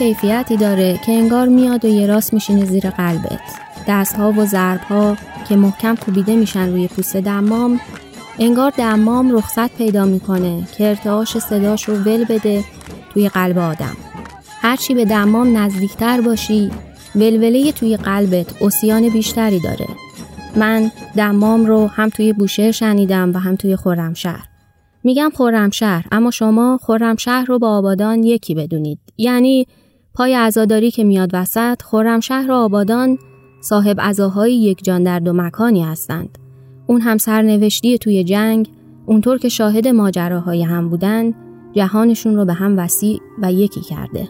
کیفیتی داره که انگار میاد و یه راست میشینه زیر قلبت. دستها و ضربها که محکم کوبیده میشن روی پوست دمام انگار دمام رخصت پیدا می‌کنه که ارتعاش صداش رو ول بده توی قلب آدم. هرچی به دمام نزدیکتر باشی ولوله توی قلبت اسیان بیشتری داره. من دمام رو هم توی بوشهر شنیدم و هم توی خرمشهر. میگم خرمشهر اما شما خرمشهر رو با آبادان یکی بدونید یعنی پای عزاداری که میاد وسط خرمشهر و آبادان صاحب عزاهای یک جان در دو مکانی هستند. اون هم سرنوشتی توی جنگ اونطور که شاهد ماجراهای هم بودن جهانشون رو به هم وسیع و یکی کرده.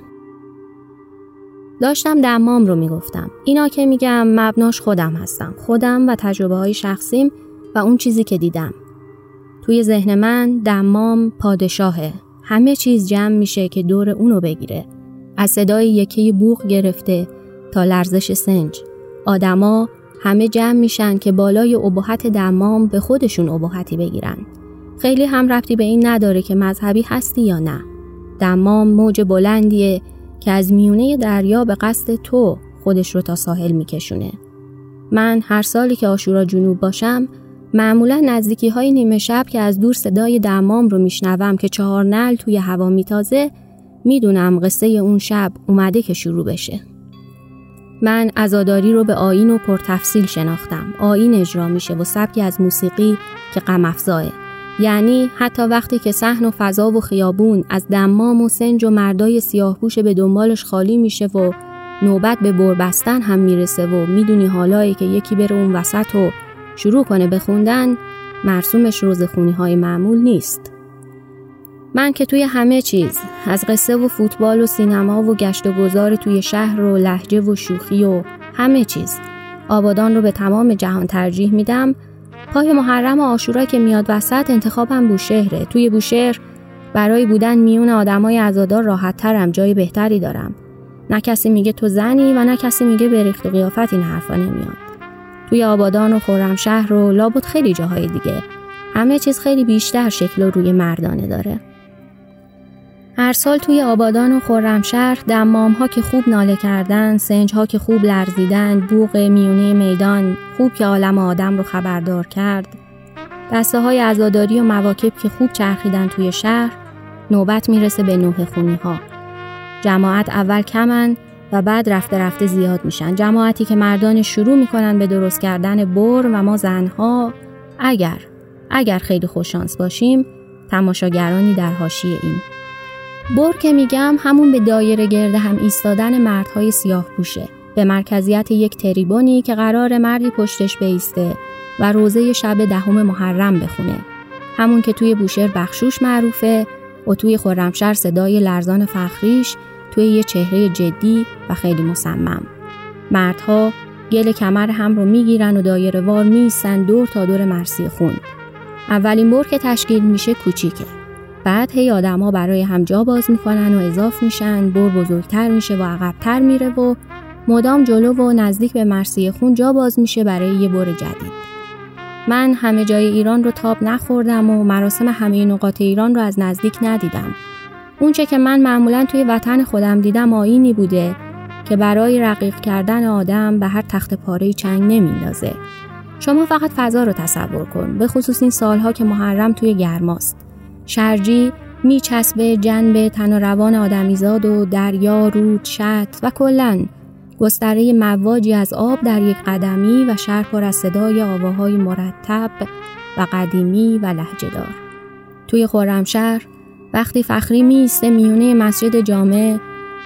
داشتم دمام رو می‌گفتم. اینا که میگم مبناش خودم هستم. خودم و تجربه های شخصیم و اون چیزی که دیدم. توی ذهن من دمام پادشاهه. همه چیز جمع میشه که دور اونو بگیره. از صدای یکی بوغ گرفته تا لرزش سنج. آدما همه جمع میشن که بالای ابهت دمام به خودشون ابهتی بگیرن. خیلی هم ربطی به این نداره که مذهبی هستی یا نه. دمام موج بلندیه که از میونه دریا به قصد تو خودش رو تا ساحل میکشونه. من هر سالی که آشورا جنوب باشم معمولا نزدیکی های نیمه شب که از دور صدای دمام رو میشنوم که چهار نل توی هوا میتازه می‌دونم قصه اون شب اومده که شروع بشه. من ازاداری رو به آین و پرتفصیل شناختم. آین اجرا میشه و سبکی از موسیقی که غم یعنی حتی وقتی که صحن و فضا و خیابون از دمام و سنج و مردای سیاهپوش به دنبالش خالی میشه و نوبت به بربستن هم می‌رسه و می‌دونی حالایی که یکی بره اون وسط و شروع کنه به خوندن مرسومش روزخونی های معمول نیست. من که توی همه چیز از قصه و فوتبال و سینما و گشت و گذار توی شهر و لحجه و شوخی و همه چیز. آبادان رو به تمام جهان ترجیح میدم. پای محرم آشورا که میاد وسط انتخابم بوشهره. توی بوشهر برای بودن میون آدمای عزادار راحت ترم جای بهتری دارم. نه کسی میگه تو زنی و نه کسی میگه به ریخت و قیافت این حرفا نمیاد. توی آبادان و خرمشهر و لابد خیلی جاهای دیگه. همه چیز خیلی بیشتر شکل و روی مردانه داره. هر سال توی آبادان و خرمشهر دمام ها که خوب ناله کردن، سنج ها که خوب لرزیدن، بوق میونه میدان خوب که عالم آدم رو خبردار کرد، دسته های ازاداری و مواکب که خوب چرخیدن توی شهر، نوبت می‌رسه به نوه خونی ها. جماعت اول کمن و بعد رفته رفته زیاد میشن. جماعتی که مردان شروع می‌کنن به درست کردن بر و ما زنها اگر اگر خیلی خوششانس باشیم تماشاگرانی در حاشیه این بر که میگم همون به دایره گرده هم ایستادن مردهای سیاه پوشه به مرکزیت یک تریبونی که قرار مردی پشتش بیسته و روزه شب دهم محرم بخونه همون که توی بوشهر بخشوش معروفه و توی خرمشهر صدای لرزان فخریش توی یه چهره جدی و خیلی مصمم. مردها گل کمر هم رو می‌گیرن و دایره وار میستن دور تا دور مرسی خون. اولین بر که تشکیل میشه کوچیکه. بعد هی آدما برای هم جا باز می‌کنن و اضاف میشن بر بزرگتر میشه و عقبتر میره و مدام جلو و نزدیک به مرسی خون جا باز میشه برای یه بر جدید. من همه جای ایران رو تاب نخوردم و مراسم همه نقاط ایران رو از نزدیک ندیدم. اونچه که من معمولا توی وطن خودم دیدم آینی بوده که برای رقیق کردن آدم به هر تخت پاره چنگ نمیندازه. شما فقط فضا رو تصور کن به خصوص این سالها که محرم توی گرماست. شرجی میچسبه جنب تن و روان آدمیزاد و دریا، رود، شط و کلا گستره مواجی از آب در یک قدمی و شهر پر از صدای آواهای مرتب و قدیمی و لحجهدار. توی خورمشهر وقتی فخری میسته میونه مسجد جامع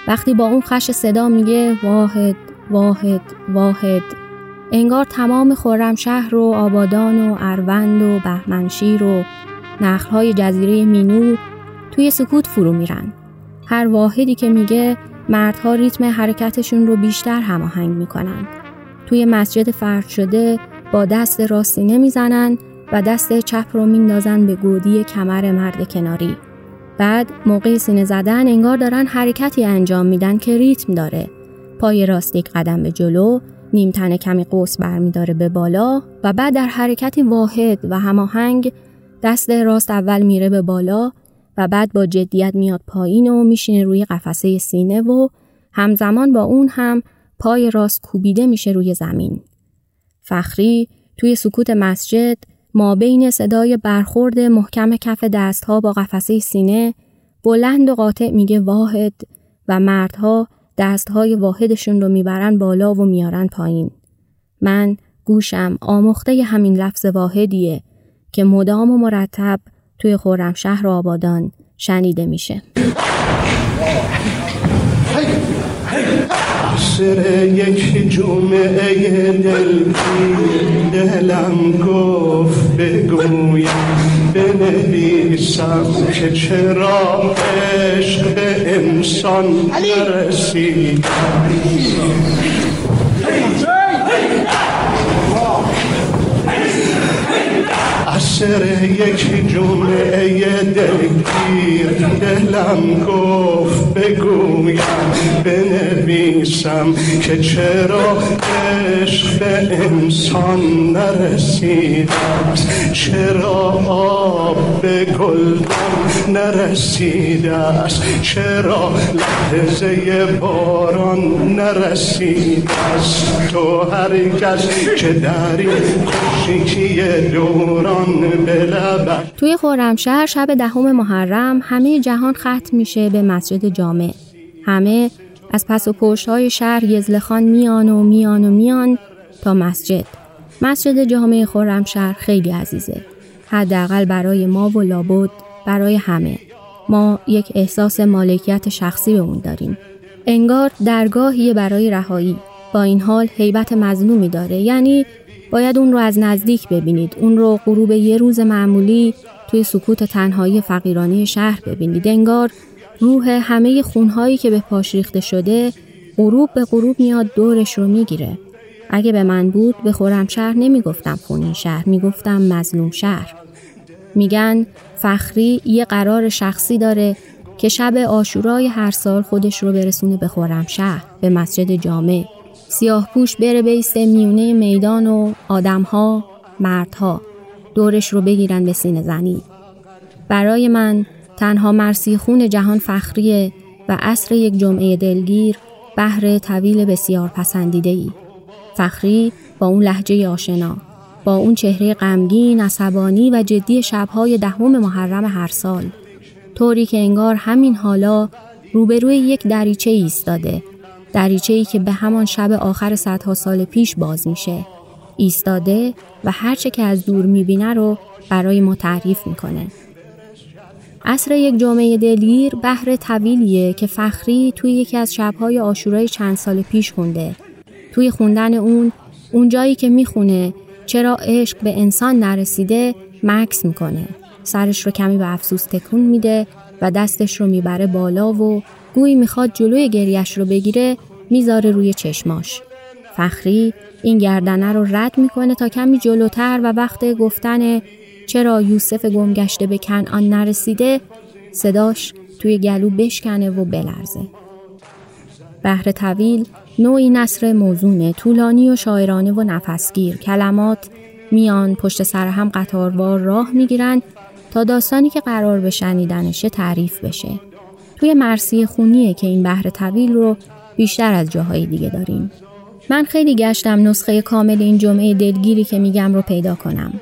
وقتی با اون خش صدا میگه واحد واحد واحد انگار تمام خرمشهر و آبادان و اروند و بهمنشیر و نخلهای جزیره مینو توی سکوت فرو میرن. هر واحدی که میگه مردها ریتم حرکتشون رو بیشتر هماهنگ می‌کنن. توی مسجد فرد شده با دست راستی نمی‌زنن و دست چپ رو میندازن به گودی کمر مرد کناری. بعد موقع سینه زدن انگار دارن حرکتی انجام میدن که ریتم داره. پای راستیک قدم به جلو، نیمتن کمی قوس برمیداره به بالا و بعد در حرکتی واحد و هماهنگ دست راست اول میره به بالا و بعد با جدیت میاد پایین و میشینه روی قفسه سینه و همزمان با اون هم پای راست کوبیده میشه روی زمین. فخری توی سکوت مسجد ما بین صدای برخورد محکم کف دستها با قفسه سینه بلند و قاطع میگه واحد و مردها دستهای واحدشون رو می‌برن بالا و میارن پایین. من گوشم آموخته همین لفظ واحدیه که مدام و مرتب توی خورم شهر و آبادان شنیده میشه. سر یک جمعه دلگیر دلم گفت بگویم بنویسم که چرا عشق به انسان نرسید. سر یک جمعه دلگیر. دلم گفت بگویم بنویسم که چرا عشق به انسان نرسید چرا آب به گلدان نرسیده است چرا لحظه باران نرسید است تو هرگز که در این دوران توی خورمشهر شب دهم محرم همه جهان ختم میشه به مسجد جامع. همه از پس و پشت های شهر یزلخان میان و میان و میان تا مسجد. مسجد جامع خورمشهر خیلی عزیزه. حداقل برای ما و لابد برای همه. ما یک احساس مالکیت شخصی به اون داریم. انگار درگاهی برای رهایی. با این حال حیبت مظلومی داره یعنی باید اون رو از نزدیک ببینید اون رو غروب یه روز معمولی توی سکوت تنهایی فقیرانی شهر ببینید انگار روح همه خونهایی که به پاش ریخته شده غروب به غروب میاد دورش رو می‌گیره. اگه به من بود به خورم شهر نمی‌گفتم خونین شهر می‌گفتم مظلوم شهر. میگن فخری یه قرار شخصی داره که شب آشورای هر سال خودش رو برسونه به خورم شهر به مسجد جامع. سیاه پوش بره بیسته میونه میدان و آدمها مردها. دورش رو بگیرن به سینه زنی. برای من تنها مرسی خون جهان فخریه و عصر یک جمعه دلگیر بهر طویل بسیار پسندیده ای. فخری با اون لحجه آشنا با اون چهره غمگین، عصبانی و جدی شبهای دهم محرم هر سال. طوری که انگار همین حالا روبروی یک دریچه ایستاده دریچه ای که به همان شب آخر صدها سال پیش باز میشه. ایستاده و هرچه که از دور می‌بینه رو برای ما تعریف می‌کنه. عصر یک جامعه دلگیر بحر طویلیه که فخری توی یکی از شبهای آشورای چند سال پیش خونده توی خوندن اون اون جایی که می‌خونه چرا عشق به انسان نرسیده مکس می‌کنه سرش رو کمی به افسوس تکون میده و دستش رو می‌بره بالا و گویی می‌خواد جلوی گریش رو بگیره می‌ذاره روی چشماش. فخری این گردنه رو رد می‌کنه تا کمی جلوتر و وقت گفتن چرا یوسف گمگشته به کنعان نرسیده صداش توی گلو بشکنه و بلرزه. بهر طویل نوعی نصر موزونه طولانی و شاعرانه و نفسگیر کلمات میان پشت سر هم قطاروار راه می‌گیرن تا داستانی که قرار به شنیدنشه تعریف بشه توی مرسی خونیه که این بحر طویل رو بیشتر از جاهای دیگه داریم. من خیلی گشتم نسخه کامل این جمعه دلگیری که میگم رو پیدا کنم.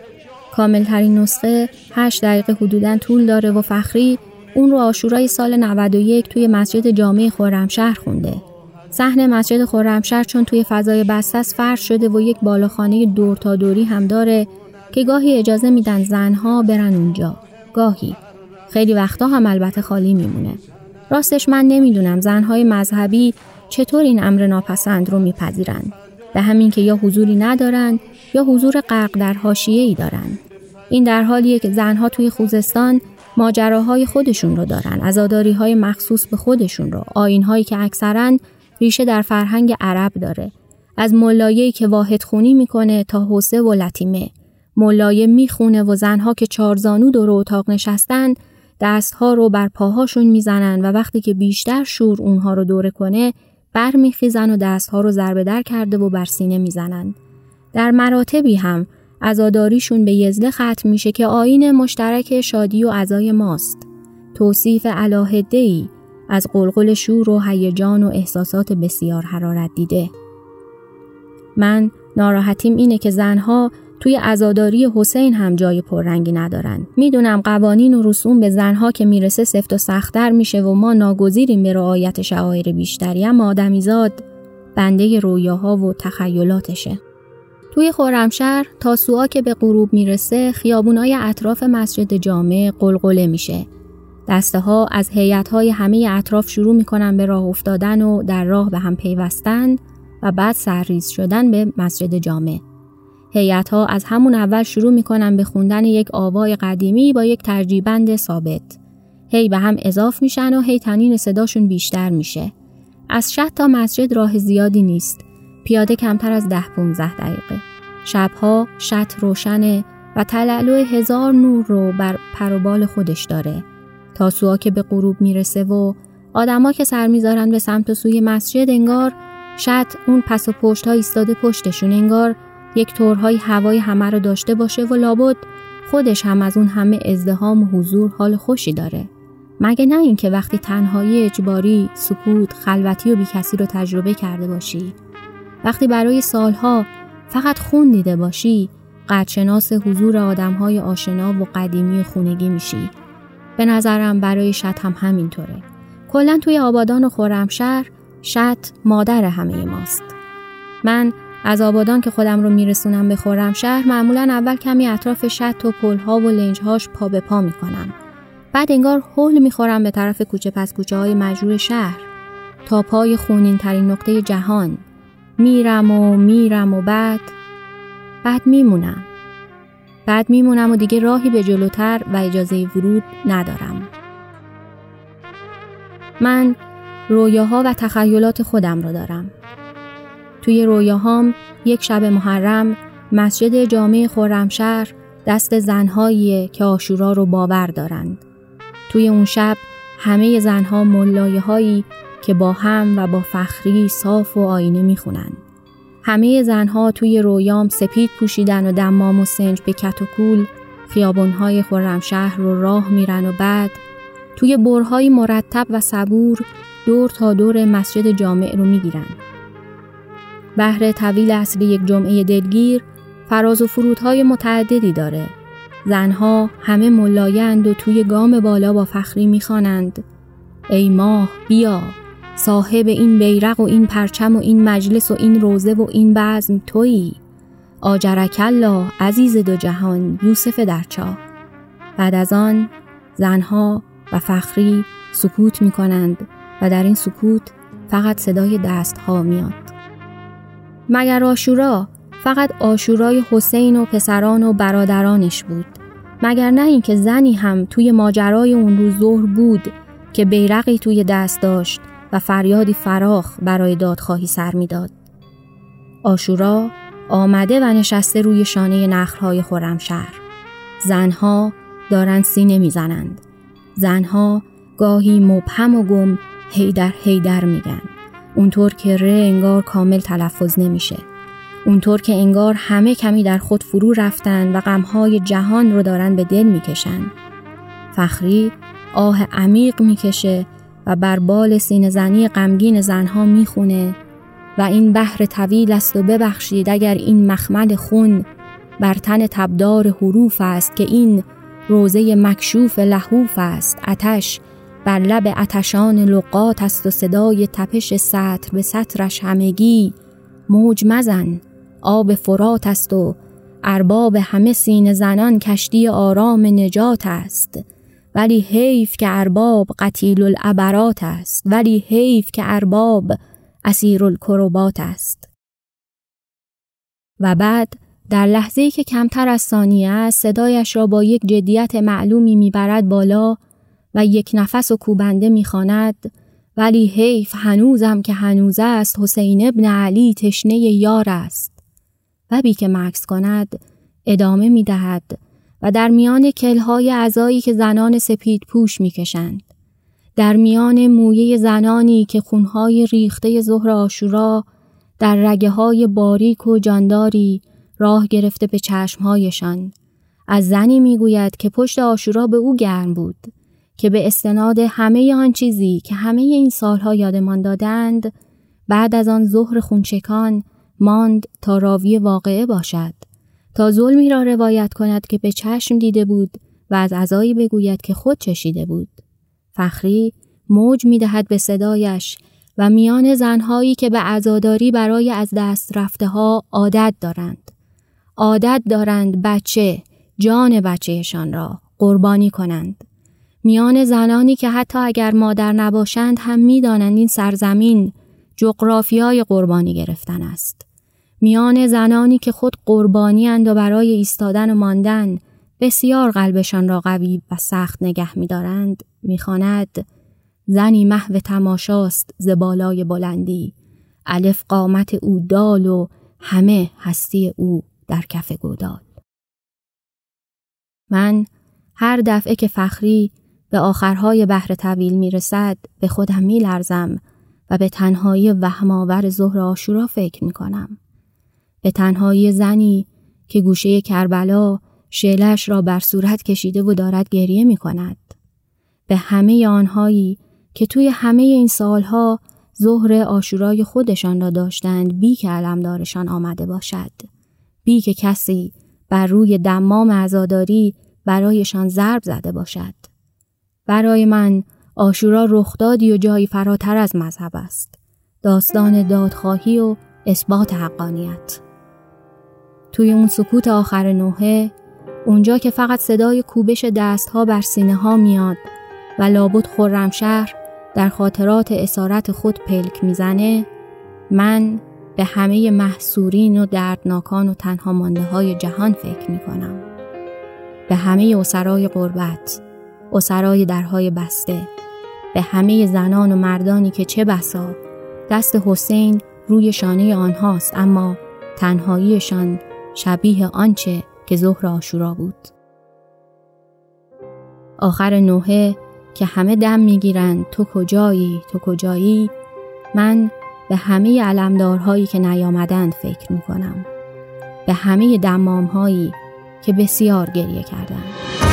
کامل ترین نسخه 8 دقیقه حدودا طول داره و فخری اون رو آشورای سال 91 توی مسجد جامع خرمشهر خونده. صحن مسجد خرمشهر چون توی فضای بسته فرش شده و یک بالاخانه دور تا دوری هم داره که گاهی اجازه میدن زنها برن اونجا. گاهی. خیلی وقتا هم البته خالی میمونه. راستش من نمی‌دونم زنهای مذهبی چطور این امر ناپسند رو میپذیرند. به همین که یا حضوری ندارند یا حضور غرق در حاشیه ای دارند. این در حالیه که زنها توی خوزستان ماجراهای خودشون رو دارن، عزاداری های مخصوص به خودشون رو، آین هایی که اکثرا ریشه در فرهنگ عرب داره. از ملایه‌ای که واحد خونی می‌کنه تا حوسه و لطیمه. ملایه می‌خونه و زنها که چارزانو دور اتاق نشستن دستها رو بر پاهاشون می‌زنن و وقتی که بیشتر شور اونها رو دوره کنه برمیخیزن و دستها رو ضربه در کرده و بر سینه می‌زنن. در مراتبی هم عزاداریشون به یزله ختم میشه که آین مشترک شادی و عزای ماست. توصیف ای از قلقل شور و هیجان و احساسات بسیار حرارت دیده. من ناراحتیم اینه که زنها توی عزاداری حسین هم جای پررنگی ندارن. می‌دونم قوانین و رسوم به زنها که می‌رسه سفت و سختتر میشه و ما ناگزیریم به رعایت شعائر بیشتری اما آدمیزاد بنده رویاها و تخیلاتشه. توی خورمشهر تا سوها که به غروب می‌رسه خیابونای اطراف مسجد جامع قلقله میشه. دسته ها از هیئت های همه اطراف شروع می‌کنن به راه افتادن و در راه به هم پیوستن و بعد سرریز شدن به مسجد جامع. هیئت ها از همون اول شروع می‌کنن به خوندن یک آوای قدیمی با یک ترجیبند ثابت. هی به هم اضاف میشن و هی تنین صداشون بیشتر میشه. از شهر تا مسجد راه زیادی نیست. پیاده کمتر از ده 15 دقیقه. شبها شط روشنه و تلالو هزار نور رو بر پروبال خودش داره. تا سوها که به غروب می‌رسه و آدما که سر می‌ذارن به سمت و سوی مسجد انگار شط اون پس و پشت ها ایستاده پشتشون انگار یک طورهای هوای همه رو داشته باشه و لابد خودش هم از اون همه ازدهام و حضور حال خوشی داره. مگه نه اینکه وقتی تنهایی اجباری، سکوت، خلوتی و بیکسی رو تجربه کرده باشی وقتی برای سالها فقط خون دیده باشی قدشناس حضور آدمهای آشنا و قدیمی خونگی میشی. به نظرم برای شط هم همینطوره. کلا توی آبادان و خورمشهر شط مادر همه ماست. من از آبادان که خودم رو میرسونم به خورمشهر معمولا اول کمی اطراف شط و پلها و لنجهاش پا به پا می‌کنم. بعد انگار حول می‌خورم به طرف کوچه پس کوچه های مجرور شهر. تا پای خونین ترین نقطه جهان. میرم و میرم و بعد بعد میمونم. بعد میمونم و دیگه راهی به جلوتر و اجازه ورود ندارم. من رویاها و تخیلات خودم رو دارم. توی رویاهام یک شب محرم مسجد جامع خورمشهر دست زنهاییه که آشورا رو باور دارند. توی اون شب همه زنها ملایه هایی که با هم و با فخری صاف و آینه می‌خونن. همه زنها توی رویام سپید پوشیدن و دمام و سنج به کت و کول خیابونهای خرمشهر رو راه میرن و بعد توی برهای مرتب و صبور دور تا دور مسجد جامع رو می‌گیرن. بهر طویل اصلی یک جمعه دلگیر فراز و فرودهای متعددی داره. زنها همه ملایند و توی گام بالا با فخری می‌خوانند ای ماه بیا صاحب این بیرق و این پرچم و این مجلس و این روزه و این بزم تویی. آجرک الله عزیز دو جهان یوسف درچا بعد از آن زنها و فخری سکوت می کنند و در این سکوت فقط صدای دست ها میاد. مگر آشورا فقط آشورای حسین و پسران و برادرانش بود؟ مگر نه اینکه زنی هم توی ماجرای اون روز ظهر بود که بیرقی توی دست داشت و فریادی فراخ برای دادخواهی سر می‌داد. آشورا آمده و نشسته روی شانه نخلهای خورمشهر. زنها دارند سینه می‌زنند. زنها گاهی مبهم و گم هیدر هیدر میگن. اونطور که ره انگار کامل تلفظ نمیشه. اونطور که انگار همه کمی در خود فرو رفتن و غمهای جهان رو دارن به دل می‌کشن. فخری آه عمیق می‌کشه و بر بال سین زنی غمگین زنها می‌خونه و این بحر طویل است و ببخشید اگر این مخمل خون بر تن تبدار حروف است که این روزه مکشوف لحوف است. اتش بر لب اتشان لقات است و صدای تپش سطر به سطرش همگی موج مزن. آب فرات است و ارباب همه سین زنان کشتی آرام نجات است. ولی حیف که ارباب قتیل العبرات است ولی حیف که ارباب اسیر الکروبات است. و بعد در لحظه که کمتر از ثانیه است صدایش را با یک جدیت معلومی می‌برد بالا و یک نفس و کوبنده می‌خواند ولی حیف هنوزم که هنوز است حسین ابن علی تشنه یار است. و بی که مکس کند ادامه می دهد و در میان کلهای عزایی که زنان سپید پوش می کشند. در میان مویه زنانی که خونهای ریخته ظهر آشورا در رگه های باریک و جانداری راه گرفته به چشمهایشان از زنی می‌گوید که پشت آشورا به او گرم بود که به استناد همه آن چیزی که همه این سالها یادمان دادند بعد از آن ظهر خونچکان ماند تا راوی واقعه باشد تا ظلمی را روایت کند که به چشم دیده بود و از عزایی بگوید که خود چشیده بود. فخری موج می دهد به صدایش و میان زنهایی که به عزاداری برای از دست رفته ها عادت دارند. عادت دارند بچه جان بچهشان را قربانی کنند. میان زنانی که حتی اگر مادر نباشند هم می‌دانند این سرزمین جغرافیای قربانی گرفتن است. میان زنانی که خود قربانی اند و برای ایستادن و ماندن بسیار قلبشان را قوی و سخت نگه میدارند می‌خواند زنی محو تماشاست زبالای بلندی الف قامت او دال و همه هستی او در کف گودال من هر دفعه که فخری به آخرهای بحر طویل می‌رسد به خودم میلرزم و به تنهایی وهماور ظهر آشورا فکر می‌کنم. به تنهایی زنی که گوشه کربلا شعلش را بر صورت کشیده و دارد گریه می کند. به همه آنهایی که توی همه این سالها ظهر آشورای خودشان را داشتند بی که علمدارشان آمده باشد. بی که کسی بر روی دمام عزاداری برایشان ضرب زده باشد. برای من آشورا رخدادی و جایی فراتر از مذهب است. داستان دادخواهی و اثبات حقانیت. توی اون سکوت آخر نوحه اونجا که فقط صدای کوبش دستها بر سینه ها میاد و لابد خرمشهر در خاطرات اسارت خود پلک می‌زنه من به همه محصورین و دردناکان و تنها مانده های جهان فکر می کنم. به همه اسرای قربت اسرای درهای بسته به همه زنان و مردانی که چه بسا دست حسین روی شانه آنهاست اما تنهاییشان شبیه آنچه که ظهر آشورا بود. آخر نوحه که همه دم می‌گیرند تو کجایی تو کجایی؟ من به همه علمدارهایی که نیامدند فکر می‌کنم. به همه دمامهایی که بسیار گریه کردند.